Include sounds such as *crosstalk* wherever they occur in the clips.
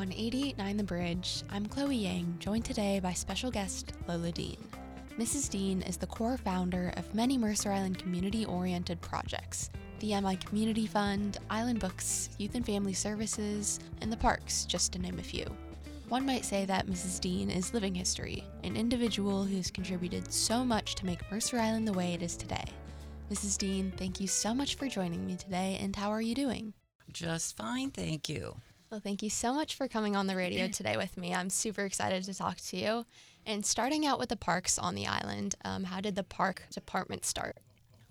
On 889 The Bridge, I'm Chloe Yang, joined today by special guest Lola Deane. Mrs. Deane is the core founder of many Mercer Island community oriented projects the MI Community Fund, Island Books, Youth and Family Services, and the parks, just to name a few. One might say that Mrs. Deane is living history, an individual who has contributed so much to make Mercer Island the way it is today. Mrs. Deane, thank you so much for joining me today, and how are you doing? Just fine, thank you. Well, thank you so much for coming on the radio today with me. I'm super excited to talk to you. And starting out with the parks on the island, um, how did the park department start?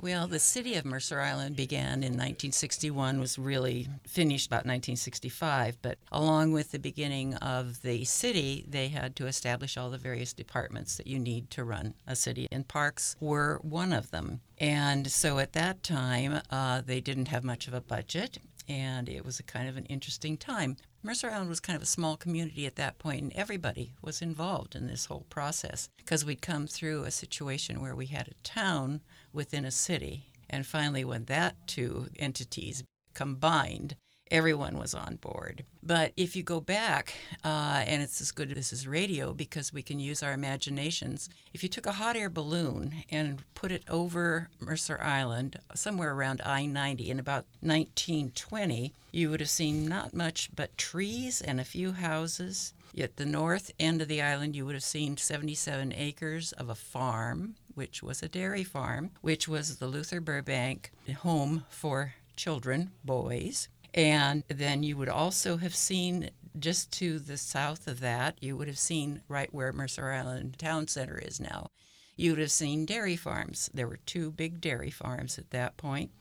Well, the city of Mercer Island began in 1961, was really finished about 1965. But along with the beginning of the city, they had to establish all the various departments that you need to run a city, and parks were one of them. And so at that time, uh, they didn't have much of a budget, and it was a kind of an interesting time. Mercer Island was kind of a small community at that point, and everybody was involved in this whole process because we'd come through a situation where we had a town within a city. And finally, when that two entities combined, everyone was on board. But if you go back, uh, and it's as good as this is radio because we can use our imaginations, if you took a hot air balloon and put it over Mercer Island, somewhere around I 90 in about 1920, you would have seen not much but trees and a few houses. At the north end of the island, you would have seen 77 acres of a farm, which was a dairy farm, which was the Luther Burbank home for children, boys. And then you would also have seen just to the south of that, you would have seen right where Mercer Island Town Center is now. You would have seen dairy farms. There were two big dairy farms at that point.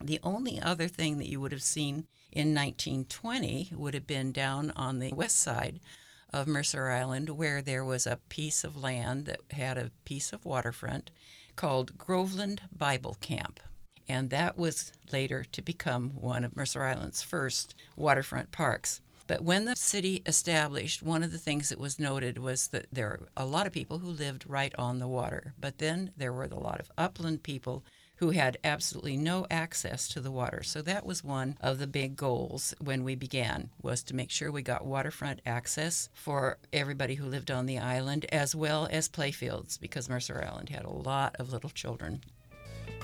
The only other thing that you would have seen in 1920 would have been down on the west side of Mercer Island, where there was a piece of land that had a piece of waterfront called Groveland Bible Camp and that was later to become one of Mercer Island's first waterfront parks. But when the city established, one of the things that was noted was that there were a lot of people who lived right on the water, but then there were a lot of upland people who had absolutely no access to the water. So that was one of the big goals when we began was to make sure we got waterfront access for everybody who lived on the island as well as playfields because Mercer Island had a lot of little children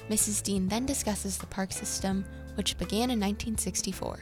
Mrs. Deane then discusses the park system, which began in 1964.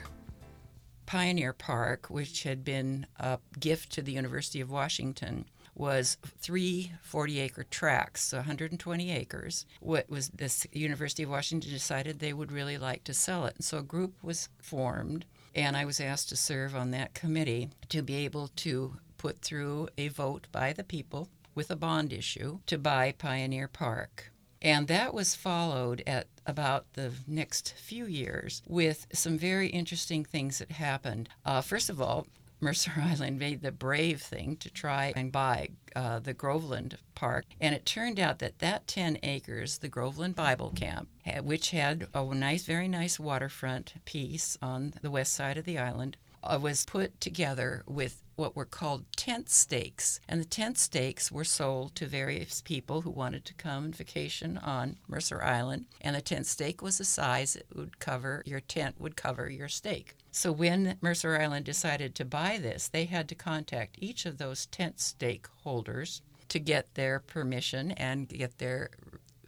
Pioneer Park, which had been a gift to the University of Washington, was three 40 acre tracts, so 120 acres. What was this University of Washington decided they would really like to sell it. And so a group was formed, and I was asked to serve on that committee to be able to put through a vote by the people with a bond issue to buy Pioneer Park. And that was followed at about the next few years with some very interesting things that happened. Uh, first of all, *laughs* Mercer Island made the brave thing to try and buy uh, the Groveland Park. And it turned out that that 10 acres, the Groveland Bible Camp, which had a nice, very nice waterfront piece on the west side of the island, uh, was put together with what were called tent stakes. And the tent stakes were sold to various people who wanted to come and vacation on Mercer Island. And the tent stake was the size it would cover, your tent would cover your stake. So when Mercer Island decided to buy this, they had to contact each of those tent stake holders to get their permission and get their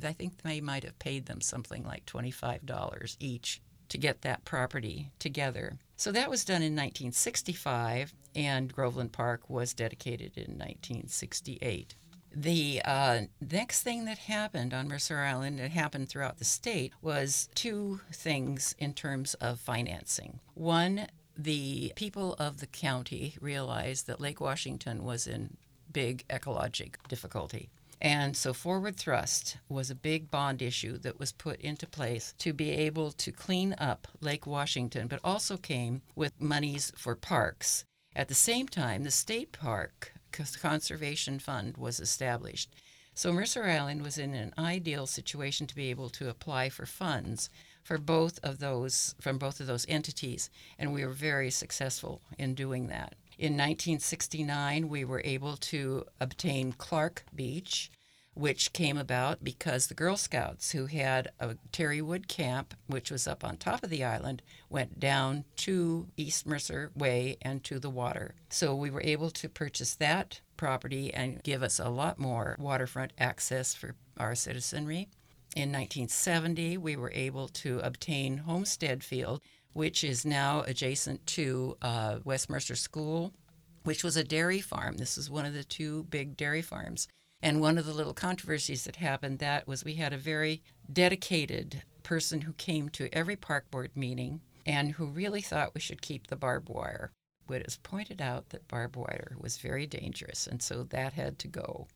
I think they might have paid them something like $25 each to get that property together. So that was done in 1965, and Groveland Park was dedicated in 1968. The uh, next thing that happened on Mercer Island, it happened throughout the state, was two things in terms of financing. One, the people of the county realized that Lake Washington was in big ecologic difficulty. And so Forward Thrust was a big bond issue that was put into place to be able to clean up Lake Washington, but also came with monies for parks. At the same time, the State Park Conservation Fund was established. So Mercer Island was in an ideal situation to be able to apply for funds for both of those from both of those entities, and we were very successful in doing that. In 1969, we were able to obtain Clark Beach, which came about because the Girl Scouts, who had a Terrywood camp, which was up on top of the island, went down to East Mercer Way and to the water. So we were able to purchase that property and give us a lot more waterfront access for our citizenry. In 1970, we were able to obtain Homestead Field, which is now adjacent to uh, West Mercer School, which was a dairy farm. This is one of the two big dairy farms. And one of the little controversies that happened that was we had a very dedicated person who came to every park board meeting and who really thought we should keep the barbed wire. But it was pointed out that barbed wire was very dangerous, and so that had to go.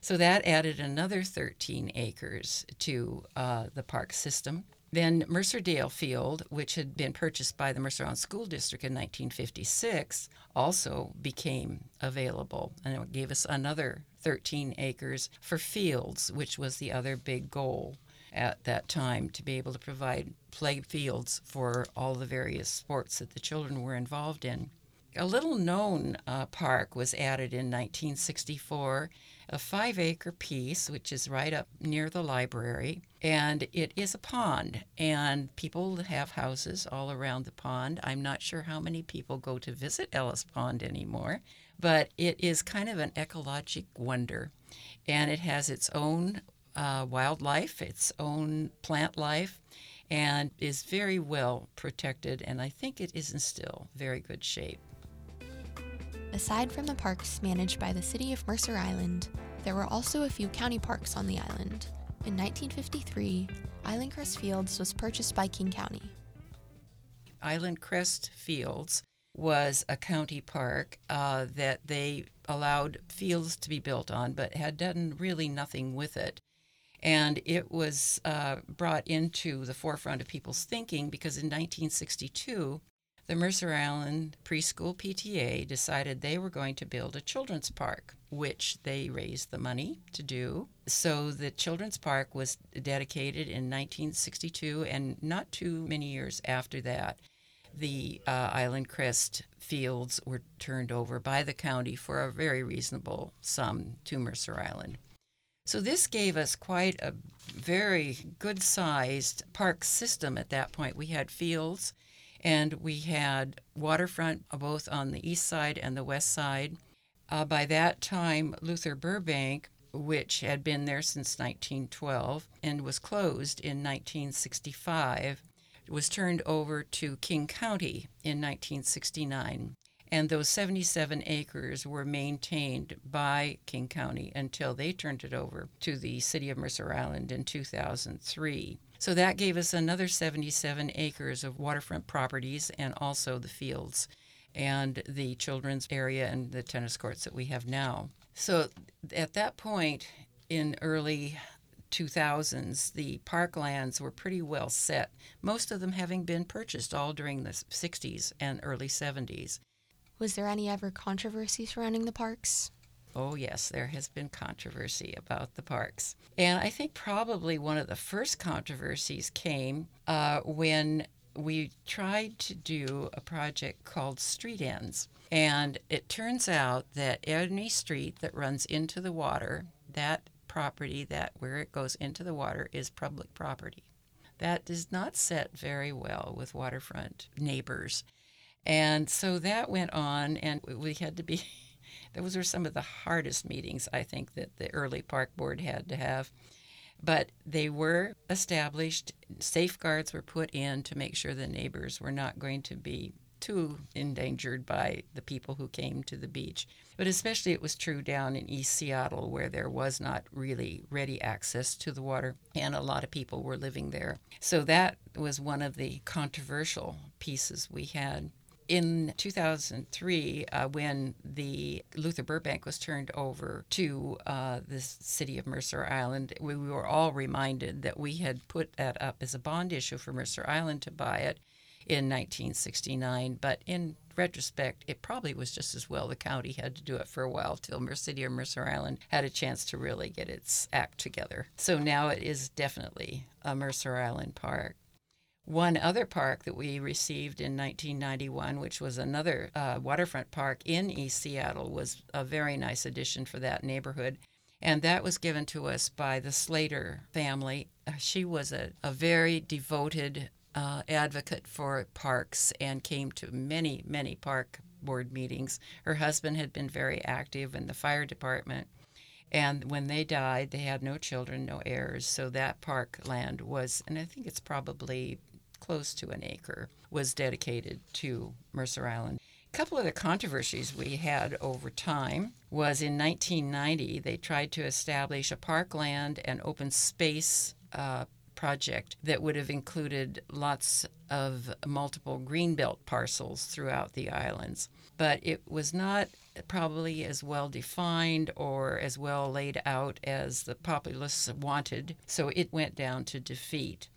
So that added another 13 acres to uh, the park system. Then Mercer Dale Field, which had been purchased by the Mercer Island School District in 1956, also became available, and it gave us another 13 acres for fields, which was the other big goal at that time to be able to provide play fields for all the various sports that the children were involved in. A little known uh, park was added in 1964, a five acre piece, which is right up near the library. And it is a pond, and people have houses all around the pond. I'm not sure how many people go to visit Ellis Pond anymore, but it is kind of an ecologic wonder. And it has its own uh, wildlife, its own plant life, and is very well protected. And I think it is in still very good shape. Aside from the parks managed by the city of Mercer Island, there were also a few county parks on the island. In 1953, Island Crest Fields was purchased by King County. Island Crest Fields was a county park uh, that they allowed fields to be built on, but had done really nothing with it. And it was uh, brought into the forefront of people's thinking because in 1962, the Mercer Island Preschool PTA decided they were going to build a children's park, which they raised the money to do. So the children's park was dedicated in 1962, and not too many years after that, the uh, Island Crest fields were turned over by the county for a very reasonable sum to Mercer Island. So this gave us quite a very good sized park system at that point. We had fields and we had waterfront both on the east side and the west side. Uh, by that time, Luther Burbank, which had been there since 1912 and was closed in 1965, was turned over to King County in 1969. And those 77 acres were maintained by King County until they turned it over to the city of Mercer Island in 2003. So that gave us another 77 acres of waterfront properties and also the fields and the children's area and the tennis courts that we have now. So at that point in early 2000s, the parklands were pretty well set, most of them having been purchased all during the 60s and early 70s. Was there any ever controversy surrounding the parks? Oh, yes, there has been controversy about the parks. And I think probably one of the first controversies came uh, when we tried to do a project called Street Ends. And it turns out that any street that runs into the water, that property that where it goes into the water is public property. That does not set very well with waterfront neighbors. And so that went on, and we had to be, *laughs* those were some of the hardest meetings I think that the early park board had to have. But they were established, safeguards were put in to make sure the neighbors were not going to be too endangered by the people who came to the beach. But especially it was true down in East Seattle where there was not really ready access to the water and a lot of people were living there. So that was one of the controversial pieces we had. In 2003, uh, when the Luther Burbank was turned over to uh, the city of Mercer Island, we were all reminded that we had put that up as a bond issue for Mercer Island to buy it in 1969. But in retrospect, it probably was just as well the county had to do it for a while till Merced or Mercer Island had a chance to really get its act together. So now it is definitely a Mercer Island park. One other park that we received in 1991, which was another uh, waterfront park in East Seattle, was a very nice addition for that neighborhood. And that was given to us by the Slater family. Uh, She was a, a very devoted uh, advocate for parks and came to many, many park board meetings. Her husband had been very active in the fire department. And when they died, they had no children, no heirs. So that park land was, and I think it's probably close to an acre, was dedicated to Mercer Island. A couple of the controversies we had over time was in 1990, they tried to establish a parkland and open space uh, project that would have included lots of multiple greenbelt parcels throughout the islands. But it was not probably as well defined or as well laid out as the populace wanted, so it went down to defeat.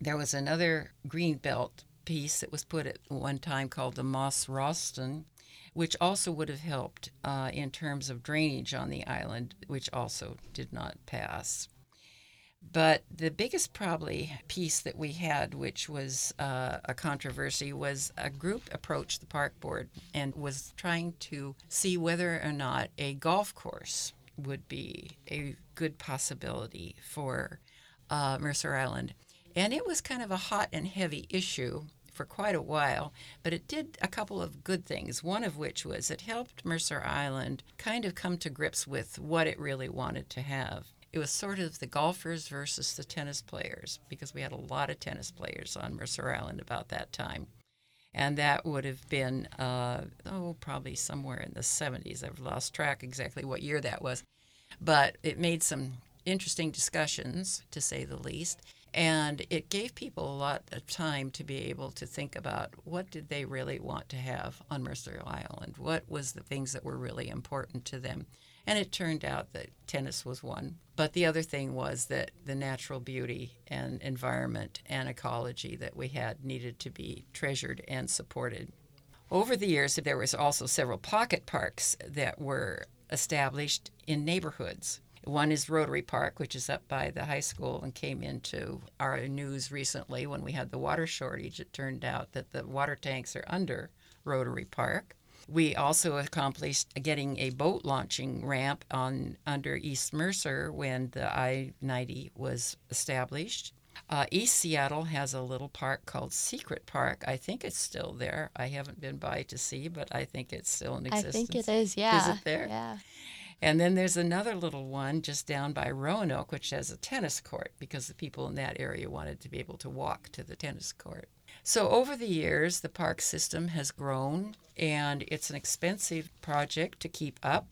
There was another greenbelt piece that was put at one time called the Moss Ralston, which also would have helped uh, in terms of drainage on the island, which also did not pass. But the biggest probably piece that we had, which was uh, a controversy, was a group approached the park board and was trying to see whether or not a golf course would be a good possibility for uh, Mercer Island. And it was kind of a hot and heavy issue for quite a while, but it did a couple of good things. One of which was it helped Mercer Island kind of come to grips with what it really wanted to have. It was sort of the golfers versus the tennis players because we had a lot of tennis players on Mercer Island about that time. And that would have been, uh, oh, probably somewhere in the 70s. I've lost track exactly what year that was. But it made some interesting discussions, to say the least. And it gave people a lot of time to be able to think about what did they really want to have on Mercer Island? What was the things that were really important to them? And it turned out that tennis was one. But the other thing was that the natural beauty and environment and ecology that we had needed to be treasured and supported. Over the years, there was also several pocket parks that were established in neighborhoods. One is Rotary Park, which is up by the high school and came into our news recently when we had the water shortage. It turned out that the water tanks are under Rotary Park. We also accomplished getting a boat launching ramp on under East Mercer when the I-90 was established. Uh, East Seattle has a little park called Secret Park. I think it's still there. I haven't been by to see, but I think it's still in existence. I think it is, yeah. Is it there? Yeah. And then there's another little one just down by Roanoke, which has a tennis court because the people in that area wanted to be able to walk to the tennis court. So over the years, the park system has grown, and it's an expensive project to keep up.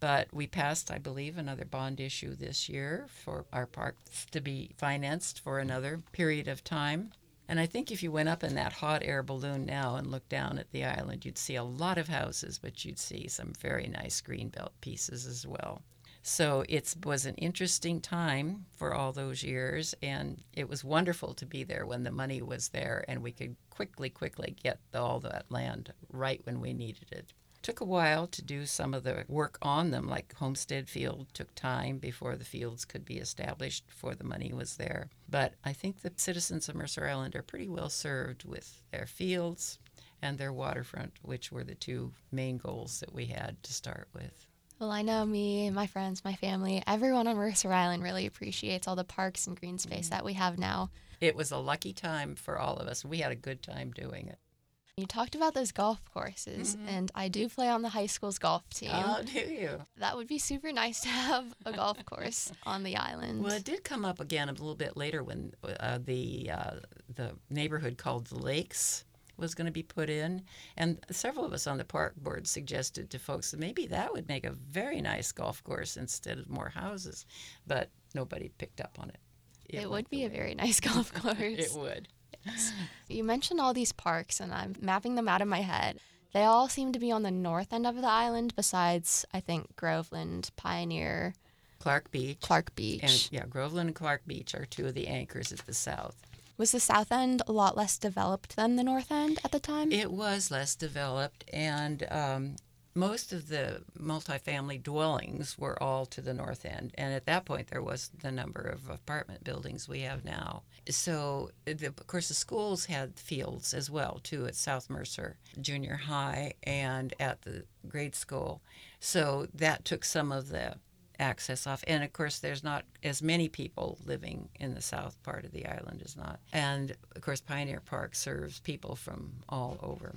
But we passed, I believe, another bond issue this year for our parks to be financed for another period of time. And I think if you went up in that hot air balloon now and looked down at the island, you'd see a lot of houses, but you'd see some very nice greenbelt pieces as well. So it was an interesting time for all those years, and it was wonderful to be there when the money was there and we could quickly, quickly get all that land right when we needed it. Took a while to do some of the work on them, like Homestead Field took time before the fields could be established, before the money was there. But I think the citizens of Mercer Island are pretty well served with their fields and their waterfront, which were the two main goals that we had to start with. Well, I know me, my friends, my family, everyone on Mercer Island really appreciates all the parks and green space mm. that we have now. It was a lucky time for all of us. We had a good time doing it. You talked about those golf courses, and I do play on the high school's golf team. Oh, do you? That would be super nice to have a golf course *laughs* on the island. Well, it did come up again a little bit later when uh, the uh, the neighborhood called the Lakes was going to be put in, and several of us on the park board suggested to folks that maybe that would make a very nice golf course instead of more houses, but nobody picked up on it. it went would be a very nice golf *laughs* course. It would. *laughs* You mentioned all these parks, and I'm mapping them out in my head. They all seem to be on the north end of the island, besides, I think, Groveland, Pioneer, Clark Beach. Clark Beach. And yeah, Groveland and Clark Beach are two of the anchors at the south. Was the south end a lot less developed than the north end at the time? It was less developed, and um, most of the multifamily dwellings were all to the north end. And at that point, there was the number of apartment buildings we have now. So, uh, the, of course, the schools had fields as well, too, at South Mercer Junior High and at the grade school. So that took some of the access off. And of course, there's not as many people living in the south part of the island as not. And of course, Pioneer Park serves people from all over.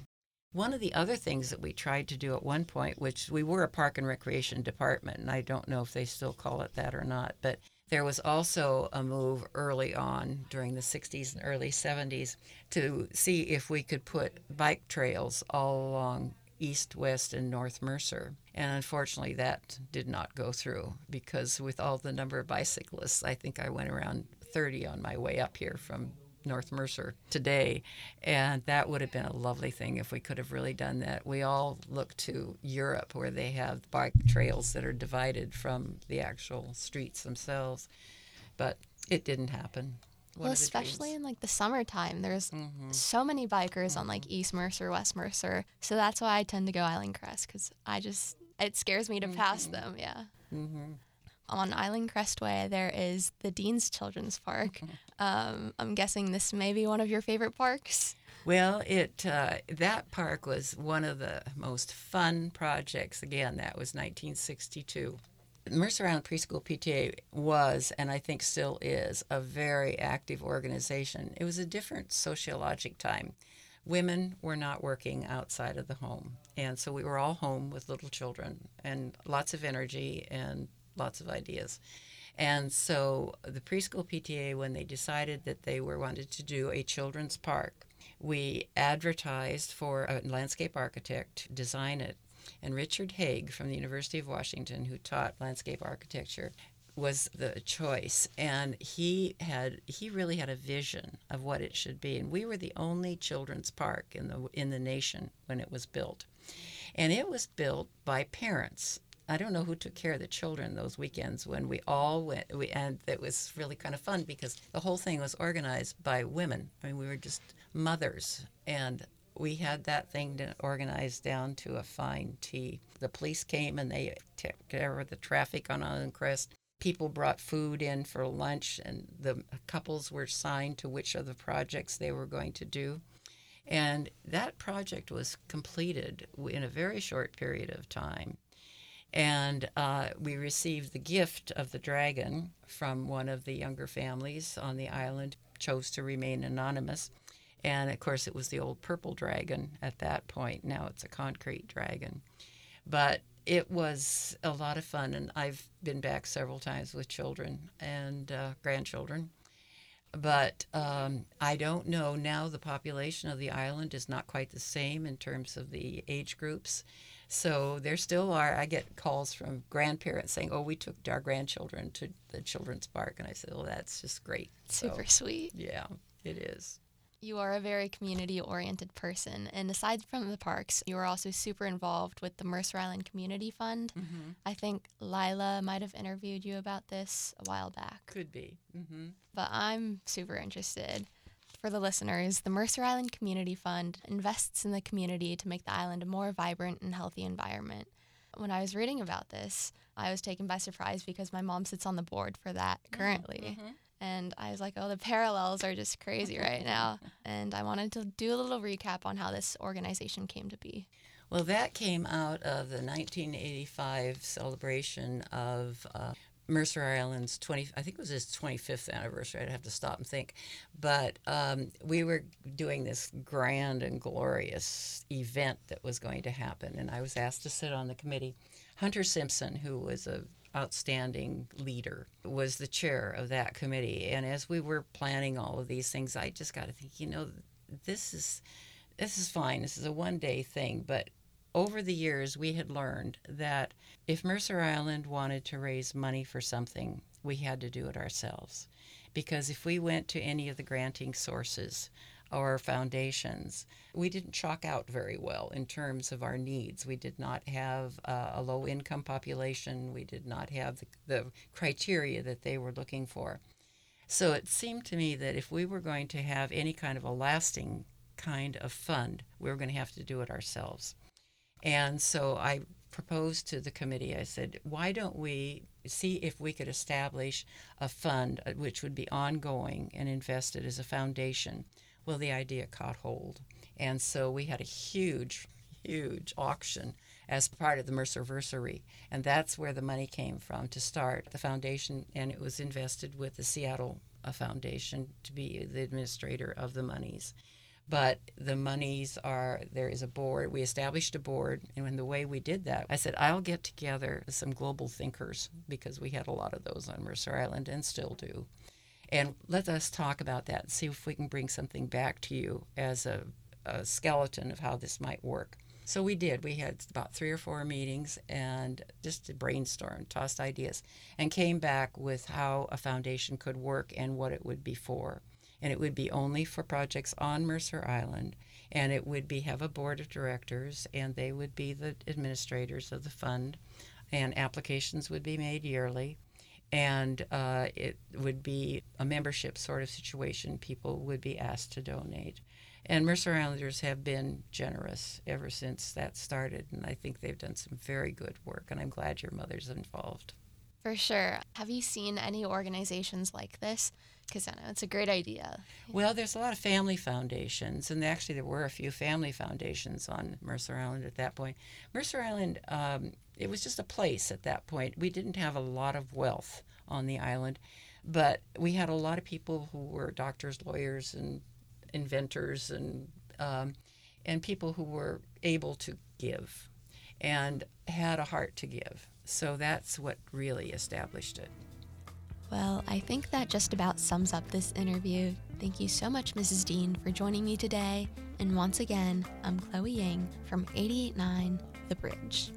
One of the other things that we tried to do at one point, which we were a park and recreation department, and I don't know if they still call it that or not, but there was also a move early on during the 60s and early 70s to see if we could put bike trails all along East, West, and North Mercer. And unfortunately, that did not go through because with all the number of bicyclists, I think I went around 30 on my way up here from North Mercer today. And that would have been a lovely thing if we could have really done that. We all look to Europe where they have bike trails that are divided from the actual streets themselves. But it didn't happen. well, especially in like the summertime, there's mm-hmm. so many bikers mm-hmm. on like mm-hmm. East Mercer, West Mercer. So that's why I tend to go Island Crest because I just, it scares me to mm-hmm. pass them. Yeah. Mm-hmm on Island Crestway, there is the Deane's Children's Park. Um, I'm guessing this may be one of your favorite parks. Well, it uh, that park was one of the most fun projects. Again, that was 1962. Mercer Island Preschool PTA was, and I think still is, a very active organization. It was a different sociologic time. Women were not working outside of the home, and so we were all home with little children and lots of energy and lots of ideas. And so the preschool PTA, when they decided that they were wanted to do a children's park, we advertised for a landscape architect to design it. And Richard Haag from the University of Washington, who taught landscape architecture, was the choice and he had he really had a vision of what it should be and we were the only children's park in the in the nation when it was built and it was built by parents I don't know who took care of the children those weekends when we all went. We and it was really kind of fun because the whole thing was organized by women. I mean, we were just mothers, and we had that thing organized down to a fine T. The police came and they took care of the traffic on Island Crest. People brought food in for lunch, and the couples were signed to which of the projects they were going to do. And that project was completed in a very short period of time. And uh, we received the gift of the dragon from one of the younger families on the island, chose to remain anonymous. And of course, it was the old purple dragon at that point. Now it's a concrete dragon. But it was a lot of fun, and I've been back several times with children and uh, grandchildren. But um, I don't know now. The population of the island is not quite the same in terms of the age groups. So there still are. I get calls from grandparents saying, "Oh, we took our grandchildren to the children's park," and I said, "Well, that's just great." Super so, sweet. Yeah, it is. You are a very community oriented person. And aside from the parks, you are also super involved with the Mercer Island Community Fund. Mm-hmm. I think Lila might have interviewed you about this a while back. Could be. Mm-hmm. But I'm super interested for the listeners, the Mercer Island Community Fund invests in the community to make the island a more vibrant and healthy environment. When I was reading about this, I was taken by surprise because my mom sits on the board for that mm, currently. Mm-hmm. And I was like, oh, the parallels are just crazy *laughs* right now. And I wanted to do a little recap on how this organization came to be. Well, that came out of the 1985 celebration of uh, Mercer Island's 20, I think it was his 25th anniversary. I'd have to stop and think. But um, we were doing this grand and glorious event that was going to happen, and I was asked to sit on the committee. Hunter Simpson, who was a outstanding leader, was the chair of that committee. And as we were planning all of these things, I just got to think, you know, this is this is fine. This is a one day thing, but over the years, we had learned that if Mercer Island wanted to raise money for something, we had to do it ourselves. Because if we went to any of the granting sources or foundations, we didn't chalk out very well in terms of our needs. We did not have uh, a low income population, we did not have the, the criteria that they were looking for. So it seemed to me that if we were going to have any kind of a lasting kind of fund, we were going to have to do it ourselves. And so I proposed to the committee, I said, why don't we see if we could establish a fund uh, which would be ongoing and invested as a foundation? Well, the idea caught hold. And so we had a huge, huge auction as part of the Mercerversary. And that's where the money came from to start the foundation. And it was invested with the Seattle uh, Foundation to be the administrator of the monies. But the monies are, there is a board. We established a board. And when the way we did that, I said, I'll get together some global thinkers because we had a lot of those on Mercer Island and still do. And let us talk about that and see if we can bring something back to you as a, a skeleton of how this might work. So we did. We had about three or four meetings and just to brainstorm, tossed ideas, and came back with how a foundation could work and what it would be for. And it would be only for projects on Mercer Island, and it would be have a board of directors, and they would be the administrators of the fund, and applications would be made yearly and uh, it would be a membership sort of situation. People would be asked to donate. And Mercer Islanders have been generous ever since that started, and I think they've done some very good work, and I'm glad your mother's involved. For sure. Have you seen any organizations like this? Know it's a great idea. Well, there's a lot of family foundations, and actually, there were a few family foundations on Mercer Island at that point. Mercer Island, um, it was just a place at that point. We didn't have a lot of wealth on the island, but we had a lot of people who were doctors, lawyers, and inventors, and um, and people who were able to give and had a heart to give. So that's what really established it. Well, I think that just about sums up this interview. Thank you so much, Mrs. Deane, for joining me today. And once again, I'm Chloe Yang from 889 The Bridge.